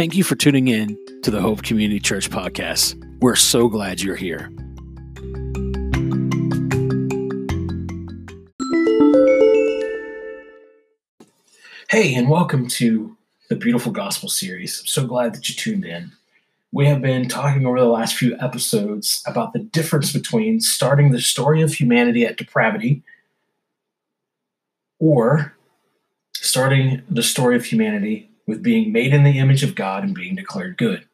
Thank you for tuning in to the Hope Community Church podcast. We're so glad you're here. Hey, and welcome to the Beautiful Gospel series. I'm so glad that you tuned in. We have been talking over the last few episodes about the difference between starting the story of humanity at depravity or starting the story of humanity with being made in the image of God and being declared good.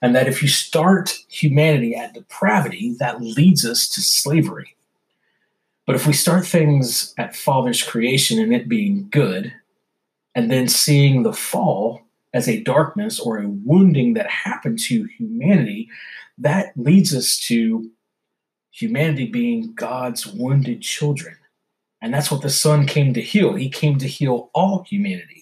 And that if you start humanity at depravity, that leads us to slavery. But if we start things at Father's creation and it being good, and then seeing the fall as a darkness or a wounding that happened to humanity, that leads us to humanity being God's wounded children. And that's what the Son came to heal. He came to heal all humanity,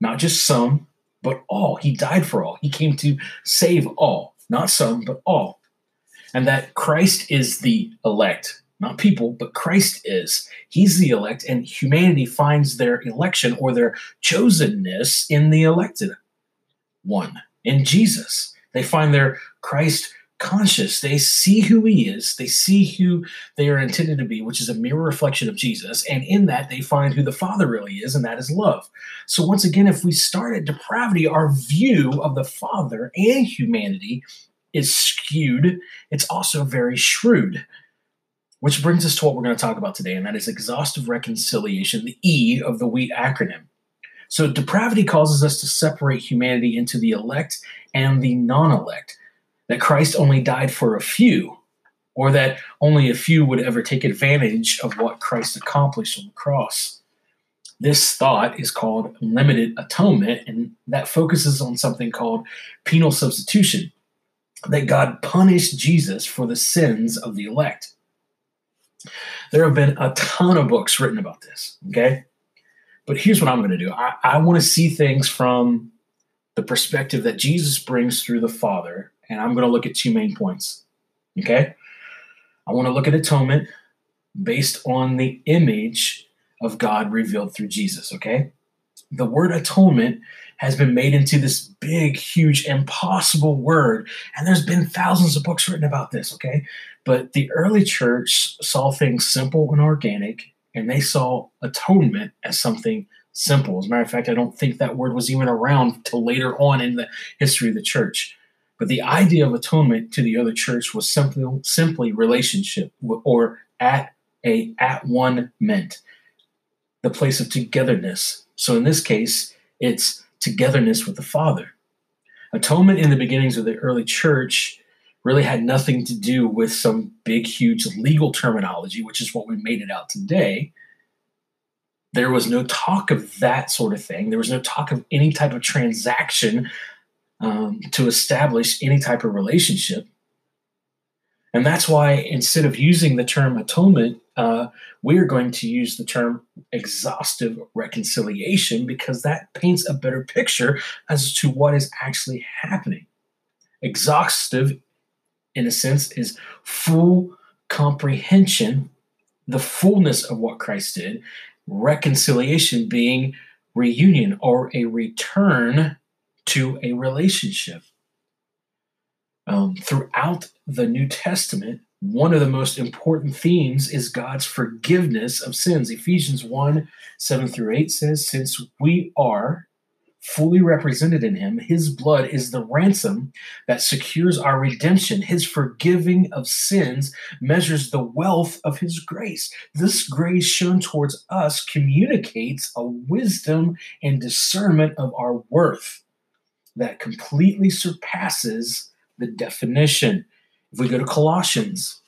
not just some, but all. He died for all. He came to save all, not some, but all. And that Christ is the elect, not people, but Christ is. He's the elect, and humanity finds their election or their chosenness in the elected one, in Jesus. They find their Christ conscious. They see who he is, they see who they are intended to be, which is a mirror reflection of Jesus. And in that, they find who the Father really is, and that is love. So, once again, if we start at depravity, our view of the Father and humanity is skewed. It's also very shrewd. Which brings us to what we're going to talk about today, and that is exhaustive reconciliation, the E of the WHEAT acronym. So, depravity causes us to separate humanity into the elect and the non elect, that Christ only died for a few, or that only a few would ever take advantage of what Christ accomplished on the cross. This thought is called limited atonement, and that focuses on something called penal substitution, that God punished Jesus for the sins of the elect. There have been a ton of books written about this, okay? But here's what I'm going to do I, I want to see things from the perspective that Jesus brings through the Father, and I'm going to look at two main points, okay? I want to look at atonement based on the image of God revealed through Jesus, okay? The word atonement has been made into this big, huge, impossible word. And there's been thousands of books written about this, okay? But the early church saw things simple and organic, and they saw atonement as something simple. As a matter of fact, I don't think that word was even around till later on in the history of the church. But the idea of atonement to the other church was simply simply relationship or at a at one meant the place of togetherness. So in this case, it's togetherness with the Father. Atonement in the beginnings of the early church really had nothing to do with some big, huge legal terminology, which is what we made it out today. There was no talk of that sort of thing. There was no talk of any type of transaction um, to establish any type of relationship. And that's why instead of using the term atonement, uh, we're going to use the term exhaustive reconciliation because that paints a better picture as to what is actually happening. Exhaustive in a sense, is full comprehension, the fullness of what Christ did, reconciliation being reunion or a return to a relationship. Um, throughout the New Testament, one of the most important themes is God's forgiveness of sins. Ephesians 1 7 through 8 says, Since we are fully represented in him. His blood is the ransom that secures our redemption. His forgiving of sins measures the wealth of his grace. This grace shown towards us communicates a wisdom and discernment of our worth that completely surpasses the definition. If we go to Colossians,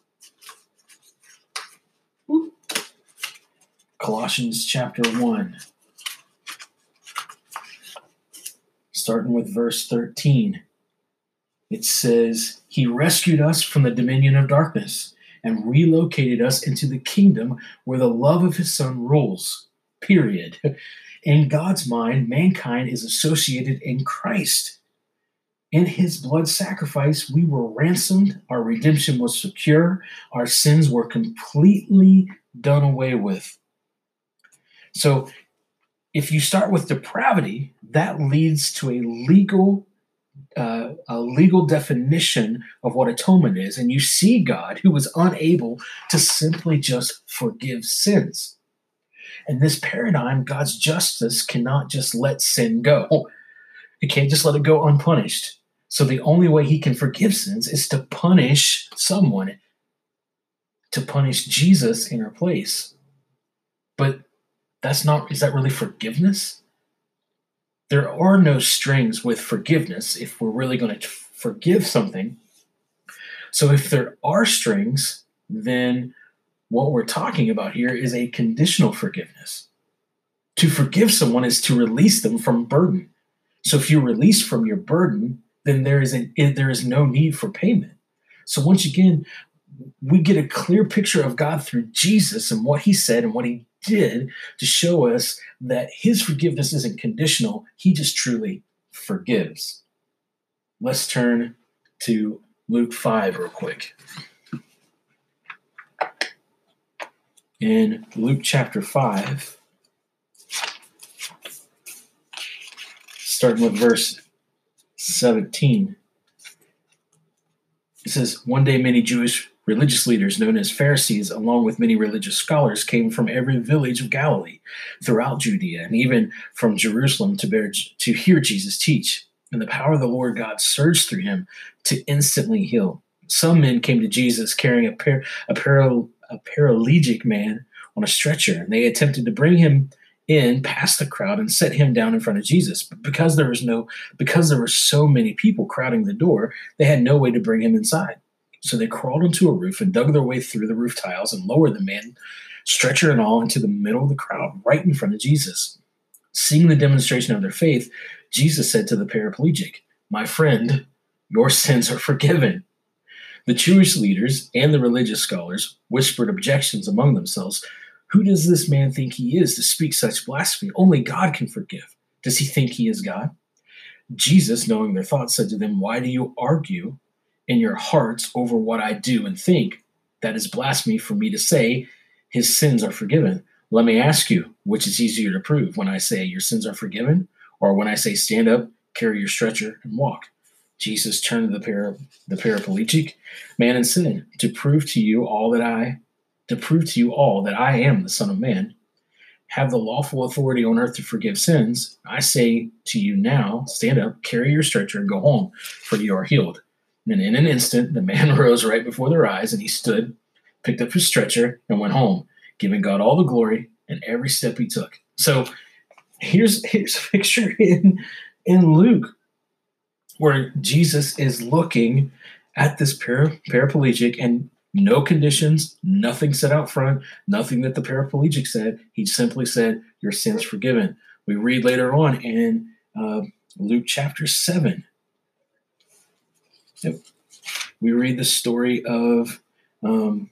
Colossians chapter 1. starting with verse 13. It says, He rescued us from the dominion of darkness and relocated us into the kingdom where the love of His Son rules. Period. In God's mind, mankind is associated in Christ. In his blood sacrifice, we were ransomed, our redemption was secure, our sins were completely done away with. So if you start with depravity, that leads to a legal uh, a legal definition of what atonement is, and you see God who was unable to simply just forgive sins. In this paradigm, God's justice cannot just let sin go. It can't just let it go unpunished. So the only way he can forgive sins is to punish someone, to punish Jesus in our place. But that's not, is that really forgiveness? there are no strings with forgiveness if we're really going to forgive something. So if there are strings, then what we're talking about here is a conditional forgiveness. To forgive someone is to release them from burden. So if you release from your burden, then there is a, there is no need for payment. So once again, we get a clear picture of God through Jesus and what he said and what he did to show us that his forgiveness isn't conditional, he just truly forgives. Let's turn to Luke 5 real quick. In Luke chapter 5, starting with verse 17, it says, One day many Jewish Religious leaders known as Pharisees, along with many religious scholars, came from every village of Galilee, throughout Judea, and even from Jerusalem to, bear, to hear Jesus teach. And the power of the Lord God surged through him to instantly heal. Some men came to Jesus carrying a, par, a, a paralytic man on a stretcher, and they attempted to bring him in past the crowd and set him down in front of Jesus. But because there was no because there were so many people crowding the door, they had no way to bring him inside. So they crawled onto a roof and dug their way through the roof tiles and lowered the man, stretcher and all, into the middle of the crowd, right in front of Jesus. Seeing the demonstration of their faith, Jesus said to the paraplegic, My friend, your sins are forgiven. The Jewish leaders and the religious scholars whispered objections among themselves. Who does this man think he is to speak such blasphemy? Only God can forgive. Does he think he is God? Jesus, knowing their thoughts, said to them, Why do you argue in your hearts over what I do and think, that is blasphemy for me to say his sins are forgiven. Let me ask you, which is easier to prove when I say your sins are forgiven, or when I say stand up, carry your stretcher, and walk? Jesus turned to the, para, the paraplegic man and said, To prove to you all that I, to prove to you all that I am the Son of Man, have the lawful authority on earth to forgive sins, I say to you now, stand up, carry your stretcher, and go home, for you are healed. And in an instant, the man rose right before their eyes, and he stood, picked up his stretcher, and went home, giving God all the glory and every step he took. So here's here's a picture in in Luke where Jesus is looking at this para, paraplegic and no conditions, nothing said out front, nothing that the paraplegic said. He simply said, Your sins forgiven. We read later on in uh, Luke chapter 7 we read the story of um,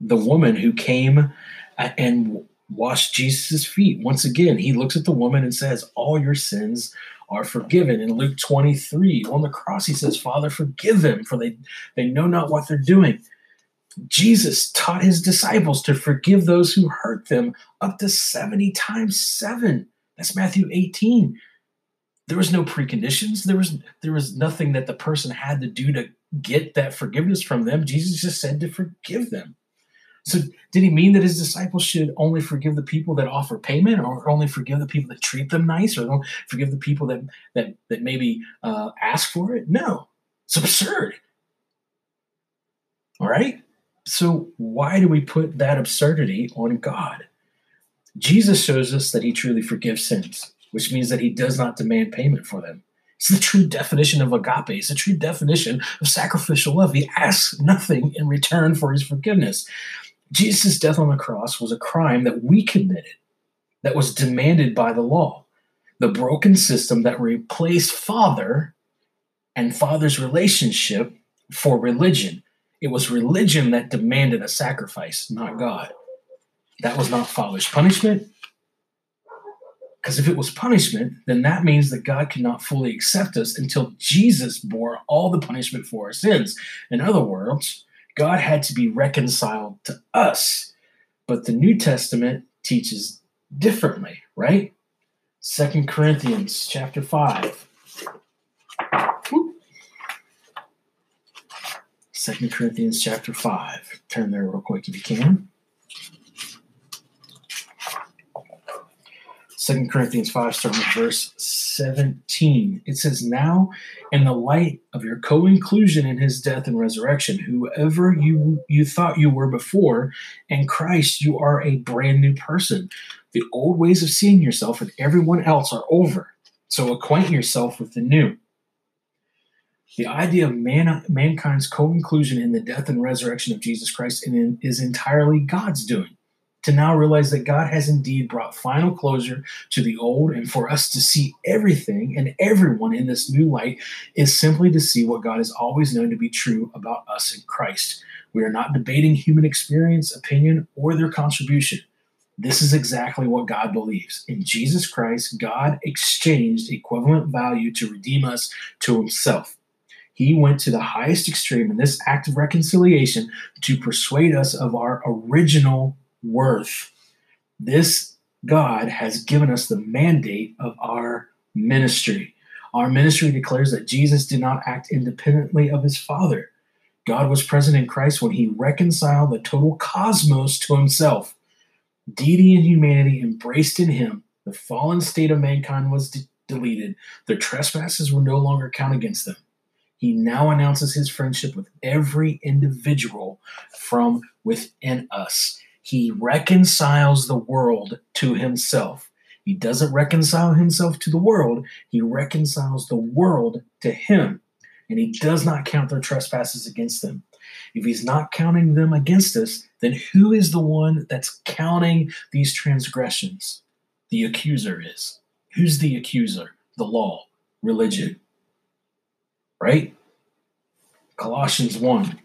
the woman who came and washed Jesus' feet. Once again, he looks at the woman and says, All your sins are forgiven. In Luke 23, on the cross, he says, Father, forgive them, for they, they know not what they're doing. Jesus taught his disciples to forgive those who hurt them up to 70 times 7. That's Matthew 18 there was no preconditions there was there was nothing that the person had to do to get that forgiveness from them jesus just said to forgive them so did he mean that his disciples should only forgive the people that offer payment or only forgive the people that treat them nice or don't forgive the people that that that maybe uh, ask for it no it's absurd all right so why do we put that absurdity on god jesus shows us that he truly forgives sins which means that he does not demand payment for them. It's the true definition of agape. It's the true definition of sacrificial love. He asks nothing in return for his forgiveness. Jesus' death on the cross was a crime that we committed, that was demanded by the law. The broken system that replaced Father and Father's relationship for religion. It was religion that demanded a sacrifice, not God. That was not Father's punishment. Because if it was punishment, then that means that God cannot fully accept us until Jesus bore all the punishment for our sins. In other words, God had to be reconciled to us. But the New Testament teaches differently, right? Second Corinthians chapter 5. Second Corinthians chapter 5. Turn there real quick if you can. Second Corinthians 5, starting with verse 17. It says, Now, in the light of your co inclusion in his death and resurrection, whoever you, you thought you were before, in Christ you are a brand new person. The old ways of seeing yourself and everyone else are over. So acquaint yourself with the new. The idea of man, mankind's co inclusion in the death and resurrection of Jesus Christ is entirely God's doing to now realize that God has indeed brought final closure to the old, and for us to see everything and everyone in this new light is simply to see what God has always known to be true about us in Christ. We are not debating human experience, opinion, or their contribution. This is exactly what God believes. In Jesus Christ, God exchanged equivalent value to redeem us to himself. He went to the highest extreme in this act of reconciliation to persuade us of our original worth. This God has given us the mandate of our ministry. Our ministry declares that Jesus did not act independently of his Father. God was present in Christ when he reconciled the total cosmos to himself. Deity and humanity embraced in him. The fallen state of mankind was de- deleted. Their trespasses were no longer counted against them. He now announces his friendship with every individual from within us. He reconciles the world to himself. He doesn't reconcile himself to the world, he reconciles the world to him. And he does not count their trespasses against them. If he's not counting them against us, then who is the one that's counting these transgressions? The accuser is. Who's the accuser? The law, religion. Right? Colossians 1.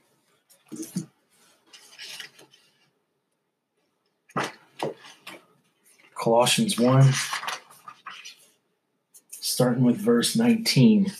Colossians 1, starting with verse 19. It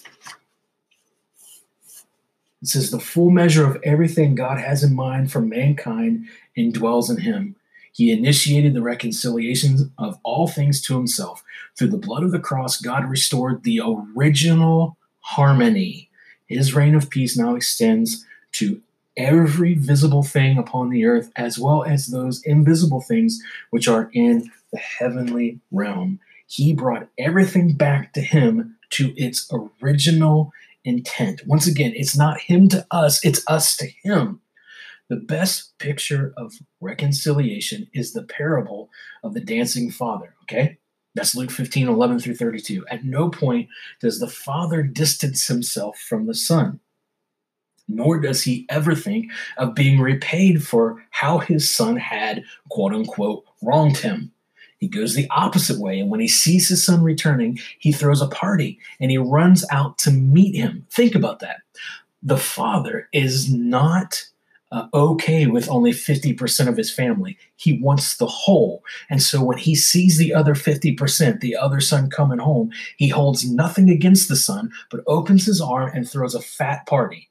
says, The full measure of everything God has in mind for mankind indwells in him. He initiated the reconciliation of all things to himself. Through the blood of the cross, God restored the original harmony. His reign of peace now extends to every visible thing upon the earth, as well as those invisible things which are in the heavenly realm. He brought everything back to him to its original intent. Once again, it's not him to us, it's us to him. The best picture of reconciliation is the parable of the dancing father, okay? That's Luke 15, 11 through 32. At no point does the father distance himself from the son, nor does he ever think of being repaid for how his son had, quote unquote, wronged him. He goes the opposite way. And when he sees his son returning, he throws a party and he runs out to meet him. Think about that. The father is not uh, okay with only 50% of his family. He wants the whole. And so when he sees the other 50%, the other son coming home, he holds nothing against the son, but opens his arm and throws a fat party.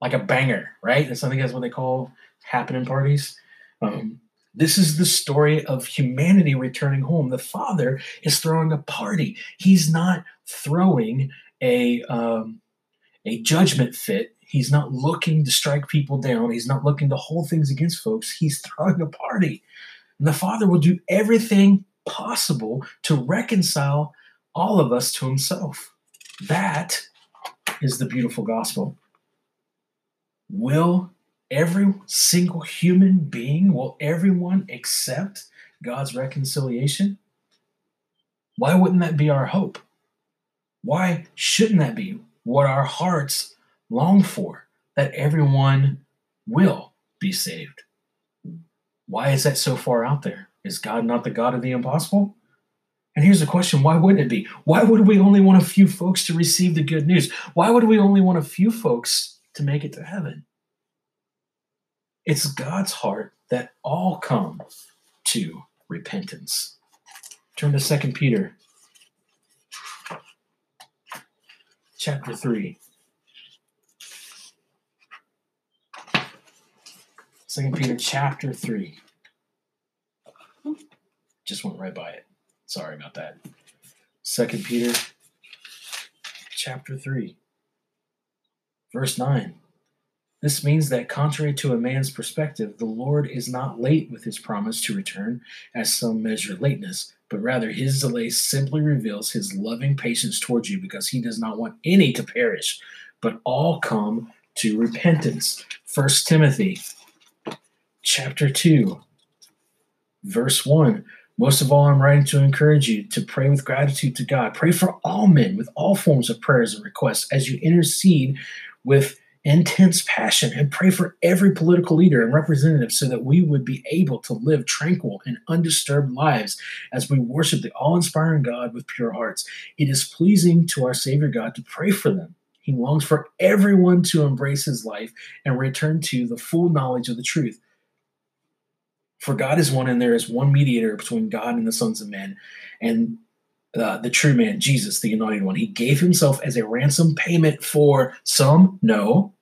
Like a banger, right? That's I think that's what they call happening parties. Um, this is the story of humanity returning home. The father is throwing a party. He's not throwing a um, a judgment fit. He's not looking to strike people down. He's not looking to hold things against folks. He's throwing a party. And the father will do everything possible to reconcile all of us to himself. That is the beautiful gospel. Will every single human being, will everyone accept God's reconciliation? Why wouldn't that be our hope? Why shouldn't that be what our hearts long for? That everyone will be saved. Why is that so far out there? Is God not the God of the impossible? And here's the question why wouldn't it be? Why would we only want a few folks to receive the good news? Why would we only want a few folks to make it to heaven? It's God's heart that all come to repentance. Turn to 2 Peter chapter 3. 2 Peter chapter 3. Just went right by it. Sorry about that. Second Peter chapter 3, verse 9. This means that, contrary to a man's perspective, the Lord is not late with his promise to return, as some measure lateness, but rather his delay simply reveals his loving patience towards you because he does not want any to perish, but all come to repentance. 1 Timothy chapter 2, verse 1. Most of all, I'm writing to encourage you to pray with gratitude to God. Pray for all men with all forms of prayers and requests as you intercede with intense passion and pray for every political leader and representative so that we would be able to live tranquil and undisturbed lives as we worship the all inspiring God with pure hearts. It is pleasing to our Savior God to pray for them. He longs for everyone to embrace his life and return to the full knowledge of the truth. For God is one, and there is one mediator between God and the sons of men, and uh, the true man, Jesus, the anointed one. He gave himself as a ransom payment for some, no.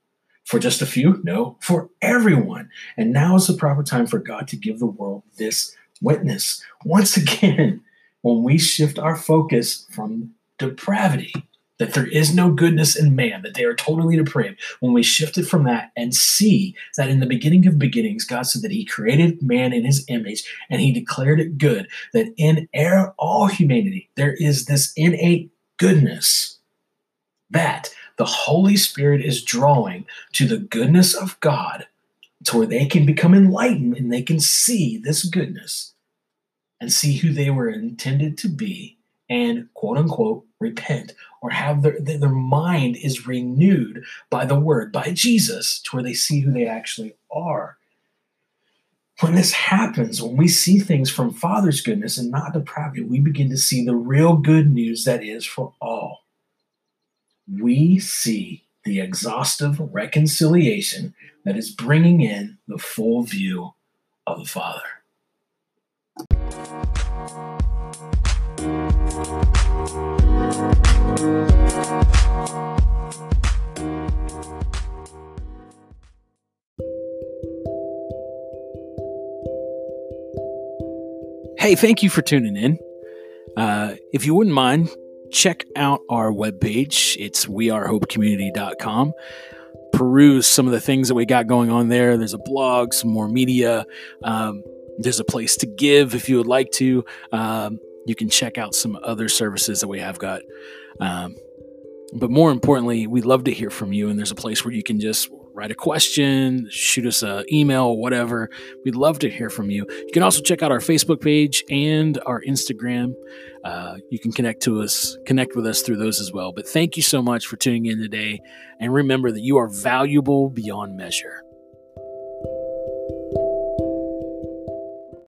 For just a few, no. For everyone. And now is the proper time for God to give the world this witness. Once again, when we shift our focus from depravity that there is no goodness in man, that they are totally depraved, when we shift it from that and see that in the beginning of beginnings, God said that He created man in His image and He declared it good, that in all humanity there is this innate goodness that the Holy Spirit is drawing to the goodness of God to where they can become enlightened and they can see this goodness and see who they were intended to be and quote unquote repent or have their, their mind is renewed by the word, by Jesus, to where they see who they actually are. When this happens, when we see things from Father's goodness and not depravity, we begin to see the real good news that is for all. We see the exhaustive reconciliation that is bringing in the full view of the Father. Hey, thank you for tuning in. Uh, if you wouldn't mind, check out our webpage. It's wearehopecommunity.com. Peruse some of the things that we got going on there. There's a blog, some more media. Um, there's a place to give if you would like to. Um, you can check out some other services that we have got. Um, but more importantly, we'd love to hear from you. And there's a place where you can just write a question, shoot us an email, whatever. We'd love to hear from you. You can also check out our Facebook page and our Instagram. Uh, you can connect to us, connect with us through those as well. But thank you so much for tuning in today. And remember that you are valuable beyond measure.